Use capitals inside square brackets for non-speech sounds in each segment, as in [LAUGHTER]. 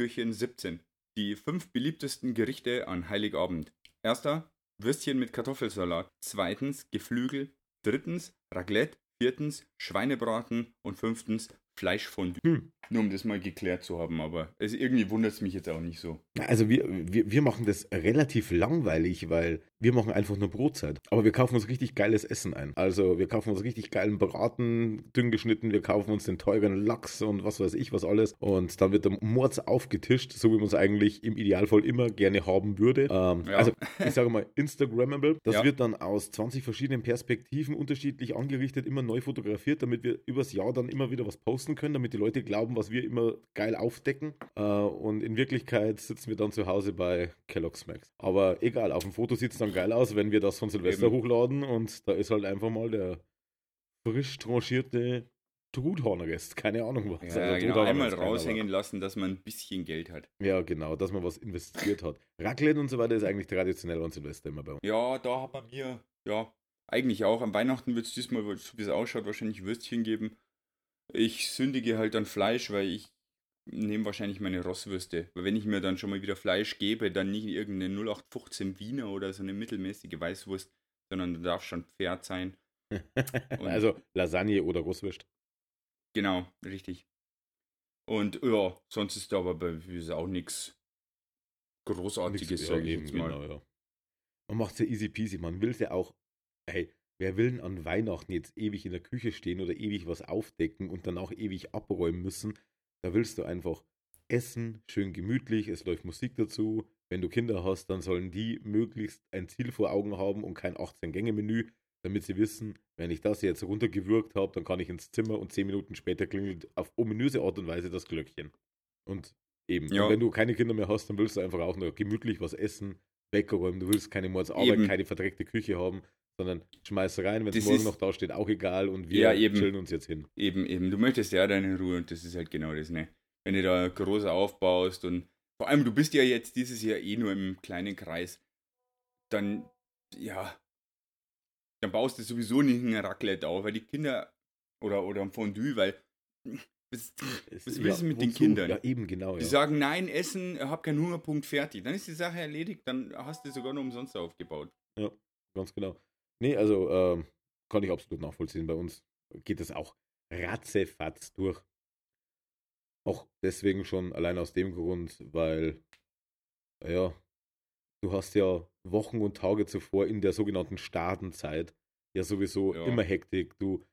Türchen 17. Die fünf beliebtesten Gerichte an Heiligabend. Erster, Würstchen mit Kartoffelsalat. Zweitens, Geflügel. Drittens, Raclette. Viertens, Schweinebraten. Und fünftens, Fleischfondue. Hm. Nur um das mal geklärt zu haben, aber es, irgendwie wundert es mich jetzt auch nicht so. Also wir, wir, wir machen das relativ langweilig, weil wir machen einfach nur Brotzeit. Aber wir kaufen uns richtig geiles Essen ein. Also wir kaufen uns richtig geilen Braten, dünn geschnitten, wir kaufen uns den teuren Lachs und was weiß ich was alles. Und dann wird der Mords aufgetischt, so wie man es eigentlich im Idealfall immer gerne haben würde. Ähm, Ja. Also [LAUGHS] ich sage mal Instagrammable. Das Ja. wird dann aus 20 verschiedenen Perspektiven unterschiedlich angerichtet, immer neu fotografiert, damit wir übers Jahr dann immer wieder was posten können, damit die Leute glauben, was wir immer geil aufdecken. Äh, und in Wirklichkeit sitzen wir dann zu Hause bei Kellogg's Max. Aber egal, auf dem Foto sieht es dann geil aus, wenn wir das von Silvester Eben. hochladen und da ist halt einfach mal der frisch tranchierte Truthornrest. Keine Ahnung was. Ja, Also genau, einmal raushängen lassen, dass man ein bisschen Geld hat. Ja, genau, dass man was investiert hat. Raclette und so weiter ist eigentlich traditionell an Silvester immer bei uns. Ja, da hat bei mir, ja, eigentlich auch. Am Weihnachten wird es diesmal, so wie es ausschaut, wahrscheinlich Würstchen geben. Ich sündige halt dann Fleisch, weil ich nehme wahrscheinlich meine Rosswürste. Weil wenn ich mir dann schon mal wieder Fleisch gebe, dann nicht irgendeine 0815 Wiener oder so eine mittelmäßige Weißwurst, sondern da darf schon Pferd sein. [LAUGHS] Also Lasagne oder Russwurst. Genau, richtig. Und ja, sonst ist da aber bei ist auch nichts Großartiges, sage ich jetzt mal. Genau, ja. Man macht es ja easy peasy. Man will es ja auch. Hey, wer will denn an Weihnachten jetzt ewig in der Küche stehen oder ewig was aufdecken und dann auch ewig abräumen müssen? Da willst du einfach essen, schön gemütlich, es läuft Musik dazu. Wenn du Kinder hast, dann sollen die möglichst ein Ziel vor Augen haben und kein 18-Gänge-Menü, damit sie wissen, wenn ich das jetzt runtergewürgt habe, dann kann ich ins Zimmer und 10 Minuten später klingelt auf ominöse Art und Weise das Glöckchen. Und eben, Ja. und wenn du keine Kinder mehr hast, dann willst du einfach auch nur gemütlich was essen, wegräumen. Du willst keine Mordsarbeit, keine verdreckte Küche haben, sondern schmeiß rein, wenn es morgen noch da steht, auch egal. Und wir Ja, eben. chillen uns jetzt hin. Eben, eben. Du möchtest ja deine Ruhe und das ist halt genau das, ne? Wenn du da groß aufbaust und vor allem du bist ja jetzt dieses Jahr eh nur im kleinen Kreis, dann, ja, dann baust du sowieso nicht ein Raclette auf, weil die Kinder, oder, oder ein Fondue, weil, was, was willst du mit den? Kindern? Ja, eben, genau. Die Ja. sagen, nein, essen, hab keinen Hungerpunkt, fertig. Dann ist die Sache erledigt, dann hast du sogar noch umsonst aufgebaut. Ganz genau. Nee, also ähm, kann ich absolut nachvollziehen. Bei uns geht es auch ratzefatz durch. Auch deswegen schon allein aus dem Grund, weil, ja, du hast ja Wochen und Tage zuvor in der sogenannten Stadenzeit ja sowieso Ja. immer Hektik. Du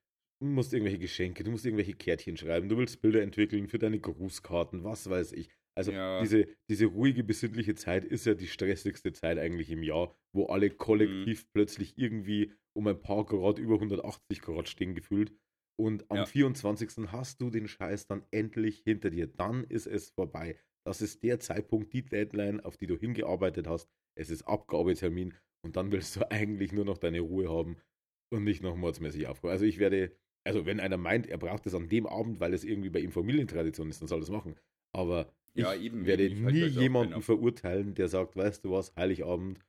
musst irgendwelche Geschenke, du musst irgendwelche Kärtchen schreiben, du willst Bilder entwickeln für deine Grußkarten, was weiß ich. Also Ja. diese, diese ruhige, besinnliche Zeit ist ja die stressigste Zeit eigentlich im Jahr, wo alle kollektiv Mhm. plötzlich irgendwie um ein paar Grad über 180 Grad stehen gefühlt. Und am Ja. 24. hast du den Scheiß dann endlich hinter dir. Dann ist es vorbei. Das ist der Zeitpunkt, die Deadline, auf die du hingearbeitet hast. Es ist Abgabetermin und dann willst du [LAUGHS] eigentlich nur noch deine Ruhe haben und nicht noch mordsmäßig aufkommen. Also ich werde, also wenn einer meint, er braucht es an dem Abend, weil es irgendwie bei ihm Familientradition ist, dann soll er es machen. Aber Ja, ich eben, werde. Ich halte nie jemanden genau. verurteilen, der sagt, weißt du was, Heiligabend,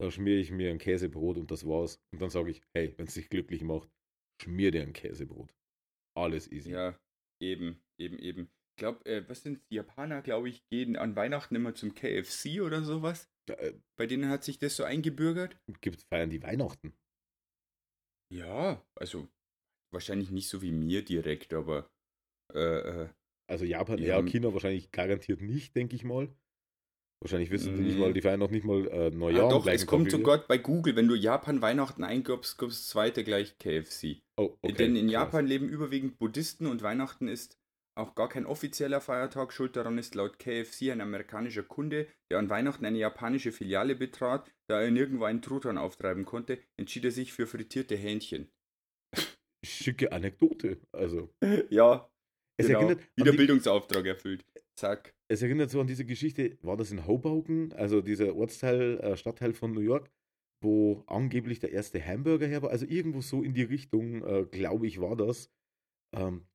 da schmiere ich mir ein Käsebrot und das war's. Und dann sage ich, hey, wenn es dich glücklich macht, schmier dir ein Käsebrot. Alles easy. Ja, eben, eben, eben. Ich glaube, äh, was sind die Japaner, glaube ich, gehen an Weihnachten immer zum KFC oder sowas. Äh, Bei denen hat sich das so eingebürgert. gibt feiern die Weihnachten. Ja, also wahrscheinlich nicht so wie mir direkt, aber äh, äh, Also Japan, ja, haben- China wahrscheinlich garantiert nicht, denke ich mal. Wahrscheinlich wissen die nicht Mm. mal, die feiern noch nicht mal äh, Neujahr. ah, doch, es kommt wir. sogar bei Google, wenn du Japan Weihnachten eingibst, gibt es zweite gleich KFC. Oh, okay, Denn in krass. Japan leben überwiegend Buddhisten und Weihnachten ist auch gar kein offizieller Feiertag. Schuld daran ist laut KFC ein amerikanischer Kunde, der an Weihnachten eine japanische Filiale betrat. Da er nirgendwo einen Truthahn auftreiben konnte, entschied er sich für frittierte Hähnchen. Schicke Anekdote. Also, [LAUGHS] Ja, es genau. erinnert wieder die- Bildungsauftrag erfüllt. Zack. Es erinnert so an diese Geschichte, war das in Hoboken, also dieser Ortsteil, äh, Stadtteil von New York, wo angeblich der erste Hamburger her war. Also irgendwo so in die Richtung, äh, glaube ich, war das. Ähm,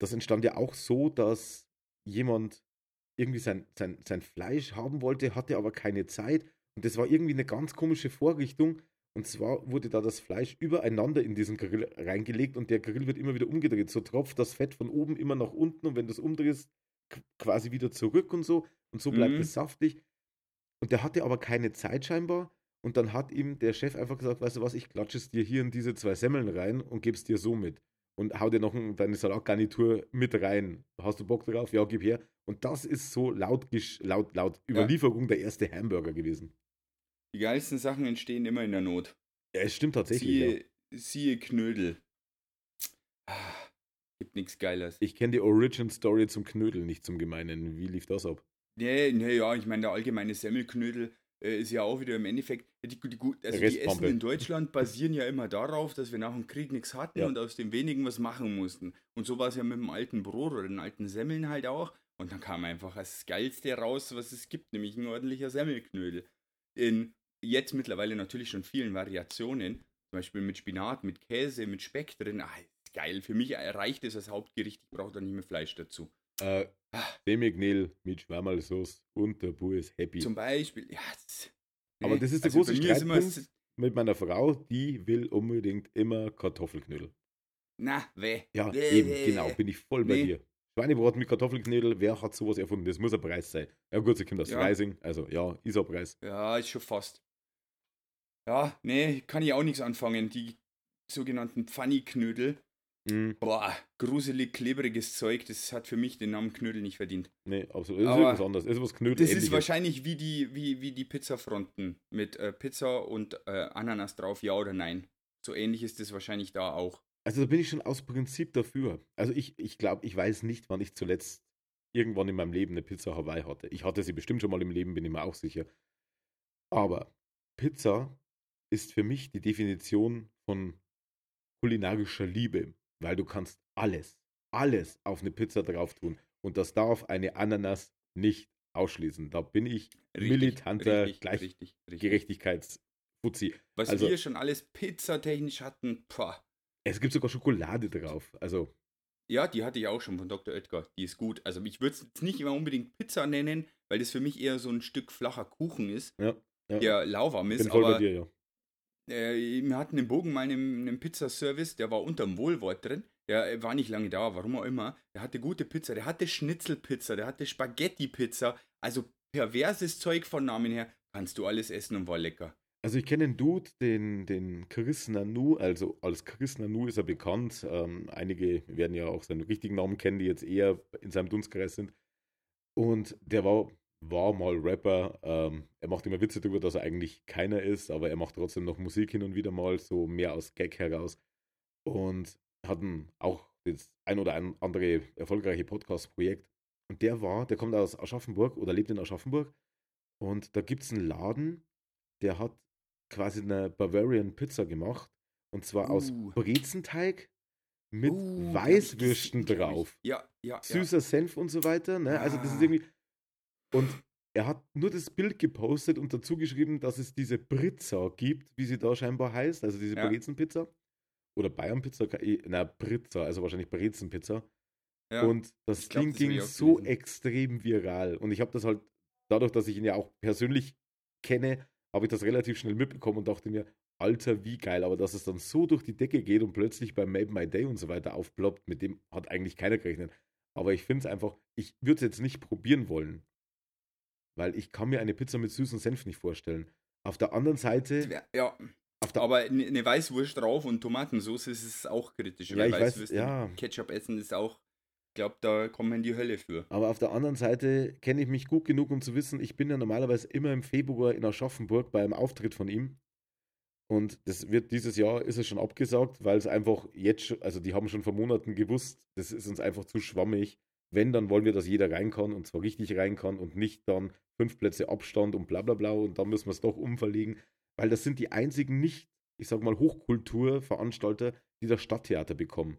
das entstand ja auch so, dass jemand irgendwie sein, sein, sein Fleisch haben wollte, hatte aber keine Zeit. Und das war irgendwie eine ganz komische Vorrichtung. Und zwar wurde da das Fleisch übereinander in diesen Grill reingelegt und der Grill wird immer wieder umgedreht. So tropft das Fett von oben immer nach unten und wenn du es umdrehst, quasi wieder zurück und so. Und so bleibt Mhm. es saftig. Und der hatte aber keine Zeit scheinbar. Und dann hat ihm der Chef einfach gesagt, weißt du was, ich klatsche es dir hier in diese zwei Semmeln rein und gebe es dir so mit. Und hau dir noch ein, deine Salatgarnitur mit rein. Hast du Bock drauf? Ja, gib her. Und das ist so laut, laut, laut Überlieferung der erste Hamburger gewesen. Die geilsten Sachen entstehen immer in der Not. Ja, es stimmt tatsächlich. Ja. Siehe, siehe Knödel. Ah, gibt nichts Geiles. Ich kenne die Origin Story zum Knödel, nicht zum Gemeinen. Wie lief das ab? Nee, nee, ja, ich meine, der allgemeine Semmelknödel äh, ist ja auch wieder im Endeffekt, die, die, gut- also die Essen in [LAUGHS] Deutschland basieren ja immer darauf, dass wir nach dem Krieg nichts hatten Ja. und aus dem wenigen was machen mussten. Und so war es ja mit dem alten Brot oder den alten Semmeln halt auch. Und dann kam einfach das Geilste raus, was es gibt, nämlich ein ordentlicher Semmelknödel. In jetzt mittlerweile natürlich schon vielen Variationen, zum Beispiel mit Spinat, mit Käse, mit Speck drin. Ah, geil. Für mich reicht es als Hauptgericht, ich brauche da nicht mehr Fleisch dazu. Äh, Ah. Mit Schwammerlsauce und der Bub ist happy. Zum Beispiel, ja. Das, Aber das ist der also große Streitpunkt. mit meiner Frau, die will unbedingt immer Kartoffelknödel. Na, weh. Ja, Weh, eben, weh. genau, bin ich voll bei Nee. dir. Schweinebraten mit Kartoffelknödel, wer hat sowas erfunden? Das muss ein Preis sein. Ja gut, sie kommt aus Ja. Freising, also ja, ist ein Preis. Ja, ist schon fast. Ja, nee, kann ich auch nichts anfangen. Die sogenannten Pfanniknödel. Mhm, Boah, gruselig, klebriges Zeug, das hat für mich den Namen Knödel nicht verdient. nee, absolut. Das ist irgendwas anderes. Das ist was Knödel Das ist wahrscheinlich wie die, wie, wie die Pizzafronten mit äh, Pizza und äh, Ananas drauf, ja oder nein. So ähnlich ist es wahrscheinlich da auch. Also da bin ich schon aus Prinzip dafür. Also ich, ich glaube, ich weiß nicht, wann ich zuletzt irgendwann in meinem Leben eine Pizza Hawaii hatte. Ich hatte sie bestimmt schon mal im Leben, bin ich mir auch sicher. Aber Pizza ist für mich die Definition von kulinarischer Liebe, weil du kannst alles, alles auf eine Pizza drauf tun. Und das darf eine Ananas nicht ausschließen. Da bin ich militanter richtig, richtig, richtig. Gerechtigkeitsfuzzi. Was Also- wir schon alles pizzatechnisch hatten, pah. Es gibt sogar Schokolade drauf. Also Ja, die hatte ich auch schon von Dr. Oetker. Die ist gut. Also ich würde es jetzt nicht immer unbedingt Pizza nennen, weil das für mich eher so ein Stück flacher Kuchen ist, Ja, ja. der lauwarm bin ist. voll bei Aber dir, ja. Äh, wir hatten einen Bogen mal in einem, in einem Pizzaservice, der war unterm Wohlwort drin. Der äh, war nicht lange da, warum auch immer. Der hatte gute Pizza, der hatte Schnitzelpizza, der hatte Spaghetti-Pizza. Also perverses Zeug von Namen her. Kannst du alles essen und war lecker. Also ich kenne den Dude, den, den Chris Nanu, also als Chris Nanu ist er bekannt. Ähm, einige werden ja auch seinen richtigen Namen kennen, die jetzt eher in seinem Dunstkreis sind. Und der war, war mal Rapper. Ähm, er macht immer Witze darüber, dass er eigentlich keiner ist, aber er macht trotzdem noch Musik hin und wieder mal, so mehr aus Gag heraus. Und hatten auch das ein oder ein andere erfolgreiche Podcast-Projekt. Und der war, der kommt aus Aschaffenburg oder lebt in Aschaffenburg. Und da gibt es einen Laden, der hat quasi eine Bavarian Pizza gemacht. Und zwar aus Uh. Brezenteig mit Uh, Weißwürsten drauf. Ja, ja, ja. Süßer Senf und so weiter. Ne? Also das ist irgendwie. Und er hat nur das Bild gepostet und dazu geschrieben, dass es diese Britza gibt, wie sie da scheinbar heißt, also diese Ja. Brezenpizza. Oder Bayernpizza, na Britza, also wahrscheinlich Brezenpizza. Ja. Und das glaub, Ding das ging so extrem viral. Und ich habe das halt, dadurch, dass ich ihn ja auch persönlich kenne, habe ich das relativ schnell mitbekommen und dachte mir, Alter, wie geil. Aber dass es dann so durch die Decke geht und plötzlich bei Made My Day und so weiter aufploppt, mit dem hat eigentlich keiner gerechnet. Aber ich finde es einfach, ich würde es jetzt nicht probieren wollen. Weil ich kann mir eine Pizza mit süßem Senf nicht vorstellen. Auf der anderen Seite, Ja, der, aber eine eine Weißwurst drauf und Tomatensauce ist es auch kritisch. Ja, weil ich weiß, ja. Ketchup essen ist auch, ich glaube, da kommen wir in die Hölle für. Aber auf der anderen Seite kenne ich mich gut genug, um zu wissen, ich bin ja normalerweise immer im Februar in Aschaffenburg beim Auftritt von ihm. Und das wird dieses Jahr, ist es schon abgesagt, weil es einfach jetzt, schon- also die haben schon vor Monaten gewusst, das ist uns einfach zu schwammig. Wenn, dann wollen wir, dass jeder rein kann und zwar richtig rein kann und nicht dann fünf Plätze Abstand und bla bla bla und dann müssen wir es doch umverlegen. Weil das sind die einzigen nicht, ich sag mal, Hochkulturveranstalter, die das Stadttheater bekommen.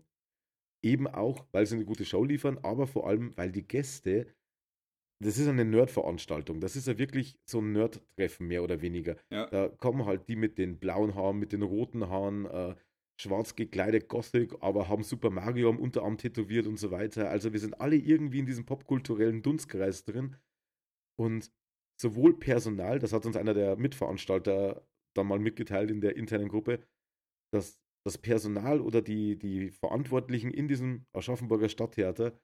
Eben auch, weil sie eine gute Show liefern, aber vor allem, weil die Gäste, das ist eine Nerd-Veranstaltung. Das ist ja wirklich so ein Nerd-Treffen, mehr oder weniger. Ja. Da kommen halt die mit den blauen Haaren, mit den roten Haaren, äh, schwarz gekleidet, Gothic, aber haben Super Mario am Unterarm tätowiert und so weiter. Also wir sind alle irgendwie in diesem popkulturellen Dunstkreis drin. Und sowohl Personal, das hat uns einer der Mitveranstalter dann mal mitgeteilt in der internen Gruppe, dass das Personal oder die, die Verantwortlichen in diesem Aschaffenburger Stadttheater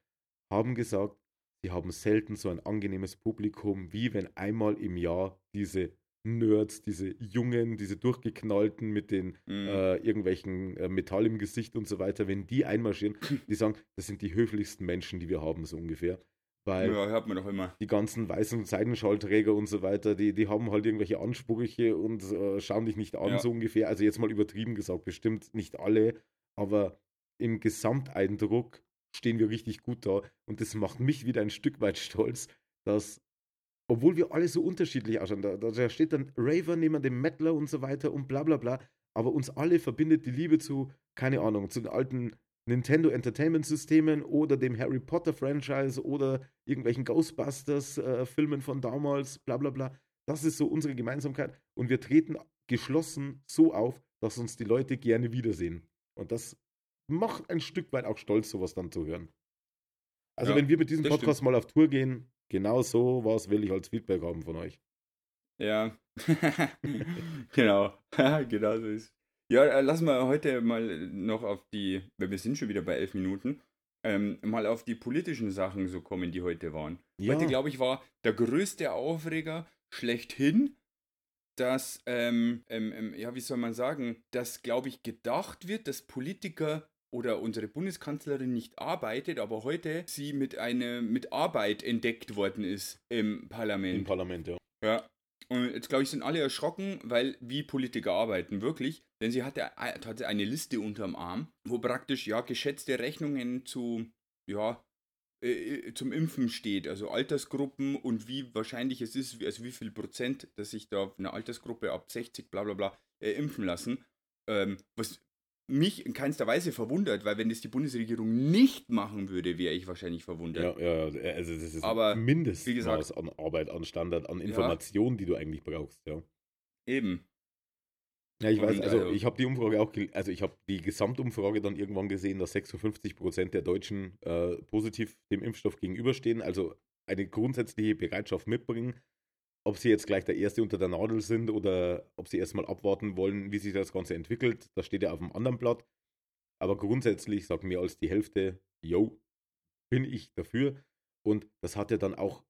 haben gesagt, sie haben selten so ein angenehmes Publikum, wie wenn einmal im Jahr diese Nerds, diese Jungen, diese durchgeknallten mit den Mhm. äh, irgendwelchen äh, Metall im Gesicht und so weiter, wenn die einmarschieren, die sagen, das sind die höflichsten Menschen, die wir haben, so ungefähr. Weil ja, hört man doch immer. die ganzen weißen Seidenschallträger und so weiter, die, die haben halt irgendwelche Ansprüche und äh, schauen dich nicht an, Ja. so ungefähr. Also jetzt mal übertrieben gesagt, bestimmt nicht alle, aber im Gesamteindruck stehen wir richtig gut da. Und das macht mich wieder ein Stück weit stolz, dass, obwohl wir alle so unterschiedlich ausschauen, da, da steht dann Raver neben dem Metaler und so weiter und bla bla bla, aber uns alle verbindet die Liebe zu, keine Ahnung, zu den alten Nintendo Entertainment Systemen oder dem Harry Potter Franchise oder irgendwelchen Ghostbusters äh, Filmen von damals, bla bla bla. Das ist so unsere Gemeinsamkeit und wir treten geschlossen so auf, dass uns die Leute gerne wiedersehen. Und das macht ein Stück weit auch stolz, sowas dann zu hören. Also Ja, wenn wir mit diesem Podcast mal auf Tour gehen, genau so was will ich als Feedback haben von euch. Ja, [LAUGHS] genau, [LAUGHS] genau so ist. Ja, äh, lassen wir heute mal noch auf die, weil wir sind schon wieder bei elf Minuten, ähm, mal auf die politischen Sachen so kommen, die heute waren. Ja, Heute, glaube ich, war der größte Aufreger schlechthin, dass, ähm, ähm, ähm, ja, wie soll man sagen, dass, glaube ich, gedacht wird, dass Politiker oder unsere Bundeskanzlerin nicht arbeitet, aber heute sie mit einer mit Arbeit entdeckt worden ist im Parlament. im Parlament, ja. Ja. Und jetzt glaube ich, sind alle erschrocken, weil wie Politiker arbeiten, wirklich. Denn sie hatte, hatte eine Liste unterm Arm, wo praktisch ja geschätzte Rechnungen zu, ja, äh, zum Impfen steht. Also Altersgruppen und wie wahrscheinlich es ist, also wie viel Prozent, dass sich da eine Altersgruppe ab 60 bla bla bla äh, impfen lassen. Ähm, was mich in keinster Weise verwundert, weil wenn das die Bundesregierung nicht machen würde, wäre ich wahrscheinlich verwundert. Ja, ja, also das ist Aber, Mindestmaß gesagt- an Arbeit, an Standard, an Informationen, die du eigentlich brauchst, ja. Eben. Ja, ich weiß, Und, also also- ich habe die Umfrage auch, also ich habe die Gesamtumfrage dann irgendwann gesehen, dass 56 Prozent der Deutschen äh, positiv dem Impfstoff gegenüberstehen, also eine grundsätzliche Bereitschaft mitbringen. Ob sie jetzt gleich der Erste unter der Nadel sind oder ob sie erstmal abwarten wollen, wie sich das Ganze entwickelt, das steht ja auf dem anderen Blatt. Aber grundsätzlich sagt mehr als die Hälfte, yo, bin ich dafür. Und das hat ja dann auch,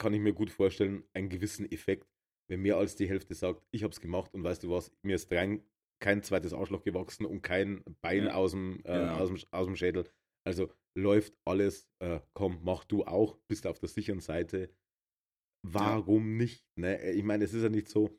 kann ich mir gut vorstellen, einen gewissen Effekt, wenn mehr als die Hälfte sagt, ich habe es gemacht und weißt du was, mir ist rein kein zweites Arschloch gewachsen und kein Bein Ja, aus, dem, äh, genau. aus, dem, aus dem Schädel. Also läuft alles, äh, komm, mach du auch, bist auf der sicheren Seite. Warum nicht? Ne? Ich meine, es ist ja nicht so,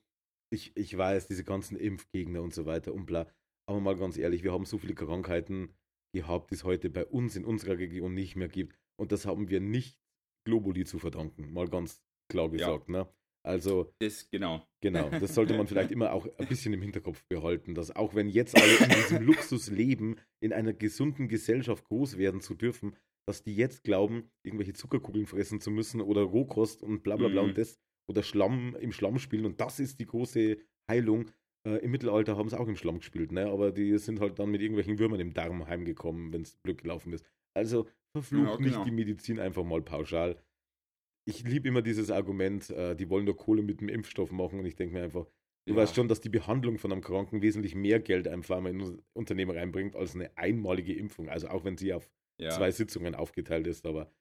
ich, ich weiß, diese ganzen Impfgegner und so weiter und bla. Aber mal ganz ehrlich, wir haben so viele Krankheiten gehabt, die es heute bei uns in unserer Region nicht mehr gibt. Und das haben wir nicht Globuli zu verdanken, mal ganz klar gesagt. Ne? Also Das, genau. Genau, das sollte man vielleicht immer auch ein bisschen im Hinterkopf behalten, dass auch wenn jetzt alle in diesem [LAUGHS] Luxus leben, in einer gesunden Gesellschaft groß werden zu dürfen, dass die jetzt glauben, irgendwelche Zuckerkugeln fressen zu müssen oder Rohkost und bla bla bla Mhm. und das oder Schlamm im Schlamm spielen und das ist die große Heilung. Äh, Im Mittelalter haben sie auch im Schlamm gespielt, ne? aber die sind halt dann mit irgendwelchen Würmern im Darm heimgekommen, wenn es Glück gelaufen ist. Also verflucht Ja, nicht genau. die Medizin einfach mal pauschal. Ich liebe immer dieses Argument, äh, die wollen nur Kohle mit dem Impfstoff machen und ich denke mir einfach, du Ja. weißt schon, dass die Behandlung von einem Kranken wesentlich mehr Geld einfach mal in ein Unternehmen reinbringt als eine einmalige Impfung. Also auch wenn sie auf Ja. zwei Sitzungen aufgeteilt ist, aber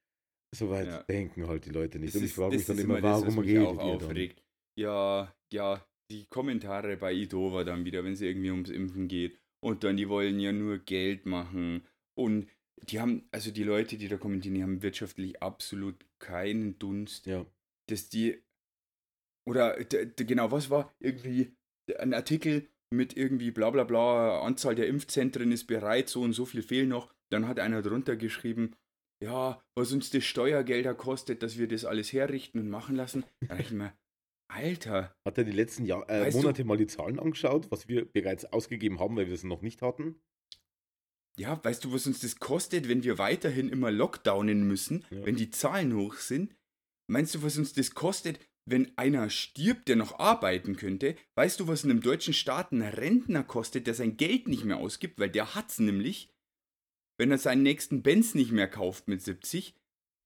soweit Ja. denken halt die Leute nicht. Das und ich frage mich das dann immer, das, warum mich redet auch ihr dann? aufregt. Ja, ja, die Kommentare bei Idova dann wieder, wenn es irgendwie ums Impfen geht. Und dann, die wollen ja nur Geld machen. Und die haben, also die Leute, die da kommentieren, die haben wirtschaftlich absolut keinen Dunst. Ja, dass die oder genau, was war irgendwie ein Artikel mit irgendwie bla bla bla, Anzahl der Impfzentren ist bereit, so und so viel fehlen noch. Dann hat einer drunter geschrieben, ja, was uns das Steuergelder kostet, dass wir das alles herrichten und machen lassen. Da dachte ich mir, Alter, hat er die letzten Jahr, äh, Weißt du- Monate mal die Zahlen angeschaut, was wir bereits ausgegeben haben, weil wir es noch nicht hatten? ja, weißt du, was uns das kostet, wenn wir weiterhin immer lockdownen müssen, Ja. wenn die Zahlen hoch sind? Meinst du, was uns das kostet, wenn einer stirbt, der noch arbeiten könnte? Weißt du, was in einem deutschen Staat ein Rentner kostet, der sein Geld nicht mehr ausgibt, weil der hat's nämlich, wenn er seinen nächsten Benz nicht mehr kauft mit 70?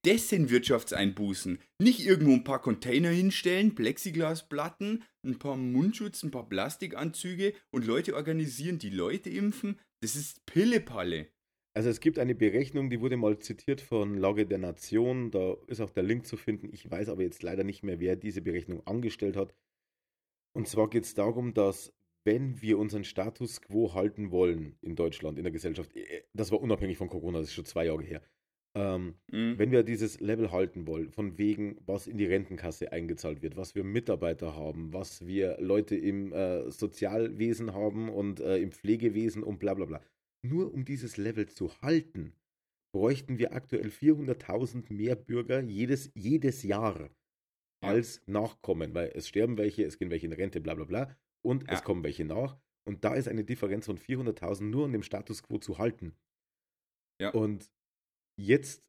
Das sind Wirtschaftseinbußen. Nicht irgendwo ein paar Container hinstellen, Plexiglasplatten, ein paar Mundschutz, ein paar Plastikanzüge und Leute organisieren, die Leute impfen. Das ist Pillepalle. Also es gibt eine Berechnung, die wurde mal zitiert von Lage der Nation. Da ist auch der Link zu finden. Ich weiß aber jetzt leider nicht mehr, wer diese Berechnung angestellt hat. Und zwar geht es darum, dass wenn wir unseren Status quo halten wollen in Deutschland, in der Gesellschaft, äh, das war unabhängig von Corona, das ist schon zwei Jahre her, ähm, Mhm. wenn wir dieses Level halten wollen, von wegen, was in die Rentenkasse eingezahlt wird, was wir Mitarbeiter haben, was wir Leute im äh, Sozialwesen haben und äh, im Pflegewesen und bla bla bla. Nur um dieses Level zu halten, bräuchten wir aktuell 400.000 mehr Bürger jedes, jedes Jahr Ja. als Nachkommen, weil es sterben welche, es gehen welche in Rente, bla bla bla, und Ja. es kommen welche nach. Und da ist eine Differenz von 400.000 nur um den Status quo zu halten. Ja. Und jetzt,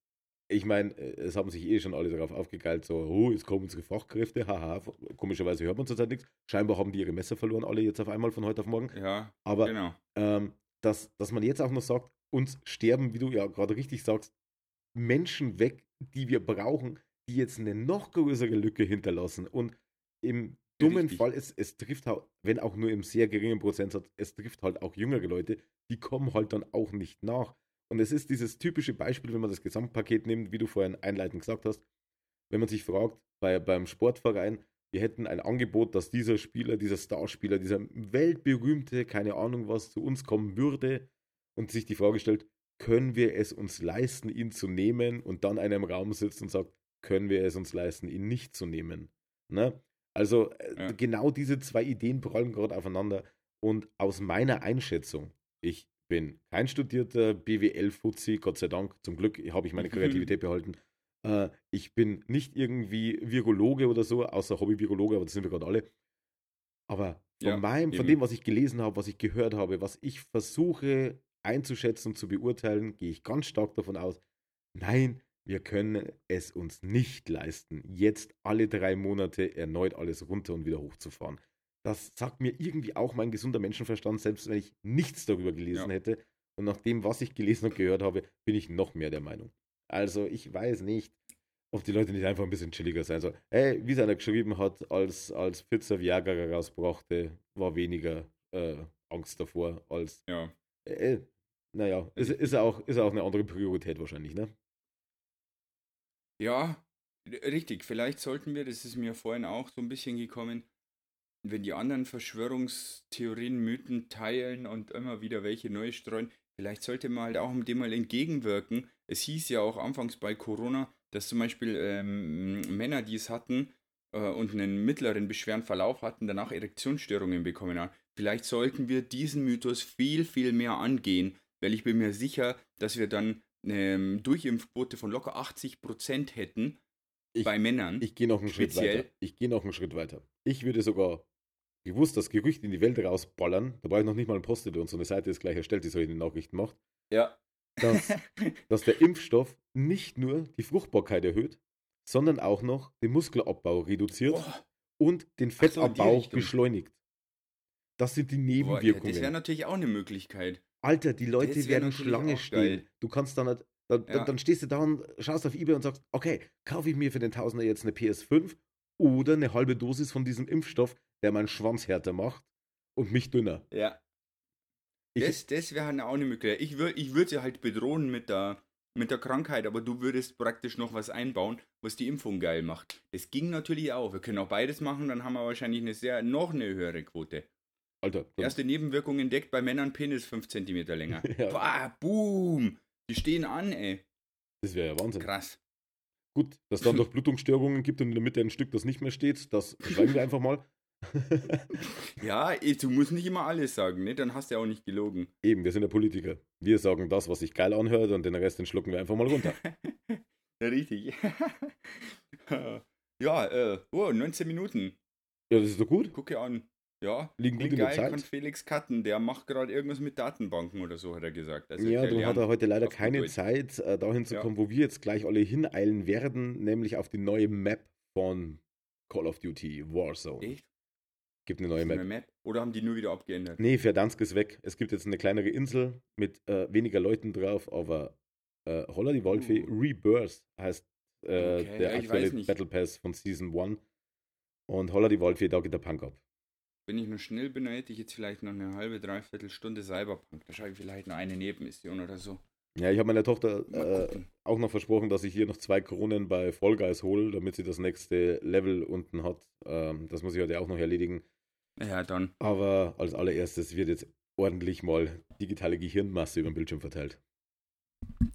ich meine, es haben sich eh schon alle darauf aufgegeilt, so, oh, jetzt kommen unsere Fachkräfte, haha, komischerweise hört man zurzeit nichts. Scheinbar haben die ihre Messer verloren, alle jetzt auf einmal von heute auf morgen. Ja, Aber genau. ähm, dass, dass man jetzt auch noch sagt, uns sterben, wie du ja gerade richtig sagst, Menschen weg, die wir brauchen, die jetzt eine noch größere Lücke hinterlassen. Und im dummen Richtig. Fall, es, es trifft halt, wenn auch nur im sehr geringen Prozentsatz, es trifft halt auch jüngere Leute, die kommen halt dann auch nicht nach. Und es ist dieses typische Beispiel, wenn man das Gesamtpaket nimmt, wie du vorhin einleitend gesagt hast, wenn man sich fragt, bei, beim Sportverein, wir hätten ein Angebot, dass dieser Spieler, dieser Starspieler, dieser weltberühmte, keine Ahnung was, zu uns kommen würde und sich die Frage stellt, können wir es uns leisten, ihn zu nehmen und dann einer im Raum sitzt und sagt, können wir es uns leisten, ihn nicht zu nehmen. Ne? Also äh, Ja. genau diese zwei Ideen prallen gerade aufeinander und aus meiner Einschätzung, ich bin kein studierter BWL-Fuzzi, Gott sei Dank, zum Glück habe ich meine [LAUGHS] Kreativität behalten. Äh, ich bin nicht irgendwie Virologe oder so, außer Hobby-Virologe, aber das sind wir gerade alle. Aber von Ja, meinem, von eben. dem, was ich gelesen habe, was ich gehört habe, was ich versuche einzuschätzen und zu beurteilen, gehe ich ganz stark davon aus, nein, wir können es uns nicht leisten, jetzt alle drei Monate erneut alles runter und wieder hochzufahren. Das sagt mir irgendwie auch mein gesunder Menschenverstand, selbst wenn ich nichts darüber gelesen Ja. hätte. Und nach dem, was ich gelesen und gehört habe, bin ich noch mehr der Meinung. Also ich weiß nicht, ob die Leute nicht einfach ein bisschen chilliger sein sollen. Hey, wie es einer geschrieben hat, als, als Pfizer Viagra rausbrachte, war weniger äh, Angst davor als, Ja. äh, naja, ist, ist, auch, ist auch eine andere Priorität wahrscheinlich, ne? Ja, richtig. Vielleicht sollten wir, das ist mir vorhin auch so ein bisschen gekommen, wenn die anderen Verschwörungstheorien, Mythen teilen und immer wieder welche neu streuen, vielleicht sollte man halt auch dem mal entgegenwirken. Es hieß ja auch anfangs bei Corona, dass zum Beispiel ähm, Männer, die es hatten äh, und einen mittleren beschweren Verlauf hatten, danach Erektionsstörungen bekommen haben. Vielleicht sollten wir diesen Mythos viel, viel mehr angehen, weil ich bin mir sicher, dass wir dann eine Durchimpfquote von locker 80% hätten Ich- bei Männern. Ich gehe noch einen Schritt Speziell- weiter. Ich gehe noch einen Schritt weiter. Ich würde sogar gewusst das Gerücht in die Welt rausballern. Da brauche ich noch nicht mal ein Post-it und so eine Seite ist gleich erstellt, die solche Nachrichten macht. ja. Dass, [LAUGHS] dass der Impfstoff nicht nur die Fruchtbarkeit erhöht, sondern auch noch den Muskelabbau reduziert Boah, und den so, Fettabbau Richtung. beschleunigt. Das sind die boah, Nebenwirkungen. das wäre natürlich auch eine Möglichkeit. Alter, die Leute Das werden Schlange stehen. geil. Du kannst dann, halt, dann, Ja. dann stehst du da und schaust auf Ebay und sagst, okay, kaufe ich mir für den Tausender jetzt eine PS5 oder eine halbe Dosis von diesem Impfstoff, der meinen Schwanz härter macht und mich dünner. Ja. Ich, Das, das wäre halt auch eine Möglichkeit. Ich, wür, ich würde sie halt bedrohen mit der, mit der Krankheit, aber du würdest praktisch noch was einbauen, was die Impfung geil macht. Das ging natürlich auch. Wir können auch beides machen, dann haben wir wahrscheinlich eine sehr, noch eine höhere Quote. Alter, Erste Nebenwirkung entdeckt bei Männern Penis 5 cm länger. [LAUGHS] Ja. Boah, boom! Die stehen an, ey. das wäre ja Wahnsinn. Krass. Gut, dass dann doch Blutungsstörungen gibt und in der Mitte ein Stück, das nicht mehr steht, das verschweigen wir einfach mal. [LAUGHS] Ja, eh, du musst nicht immer alles sagen, ne? Dann hast du ja auch nicht gelogen. Eben, wir sind ja Politiker. Wir sagen das, was sich geil anhört und den Rest, den schlucken wir einfach mal runter. [LAUGHS] richtig. ja, äh, oh, 19 Minuten. Ja, das ist doch gut. Gucke an. Ja, Liegen gut geil Zeit. kann Felix cutten. Der macht gerade irgendwas mit Datenbanken oder so, hat er gesagt. Also ja, dann hat er heute leider keine Deutsch. Zeit, äh, dahin zu Ja. kommen, wo wir jetzt gleich alle hineilen werden, nämlich auf die neue Map von Call of Duty Warzone. Echt? Gibt eine neue Map. eine Map? Oder haben die nur wieder abgeändert? Nee, Verdansk ist weg. Es gibt jetzt eine kleinere Insel mit äh, weniger Leuten drauf, aber äh, Holla die Waldfee Uh. Rebirth heißt äh, Okay, der aktuelle. Battle Pass von Season 1. Und Holla die Waldfee, da geht der Punk ab. Wenn ich nur schnell bin, dann hätte ich jetzt vielleicht noch eine halbe, dreiviertel Stunde Cyberpunk. Da schreibe ich vielleicht noch eine Nebenmission oder so. Ja, ich habe meiner Tochter äh, auch noch versprochen, dass ich hier noch zwei Kronen bei Fall Guys hole, damit sie das nächste Level unten hat. Ähm, das muss ich heute auch noch erledigen. Ja, dann. Aber als allererstes wird jetzt ordentlich mal digitale Gehirnmasse über den Bildschirm verteilt.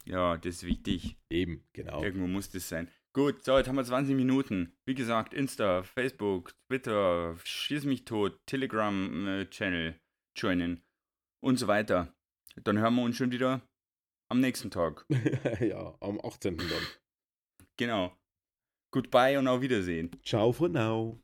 Ja, das ist wichtig. Eben, genau. Irgendwo muss das sein. Gut, so, jetzt haben wir 20 Minuten. Wie gesagt, Insta, Facebook, Twitter, Schieß mich tot, Telegram-Channel äh, joinen und so weiter. Dann hören wir uns schon wieder am nächsten Tag. [LAUGHS] ja, am 18. dann. Genau. Goodbye und auf Wiedersehen. Ciao for now.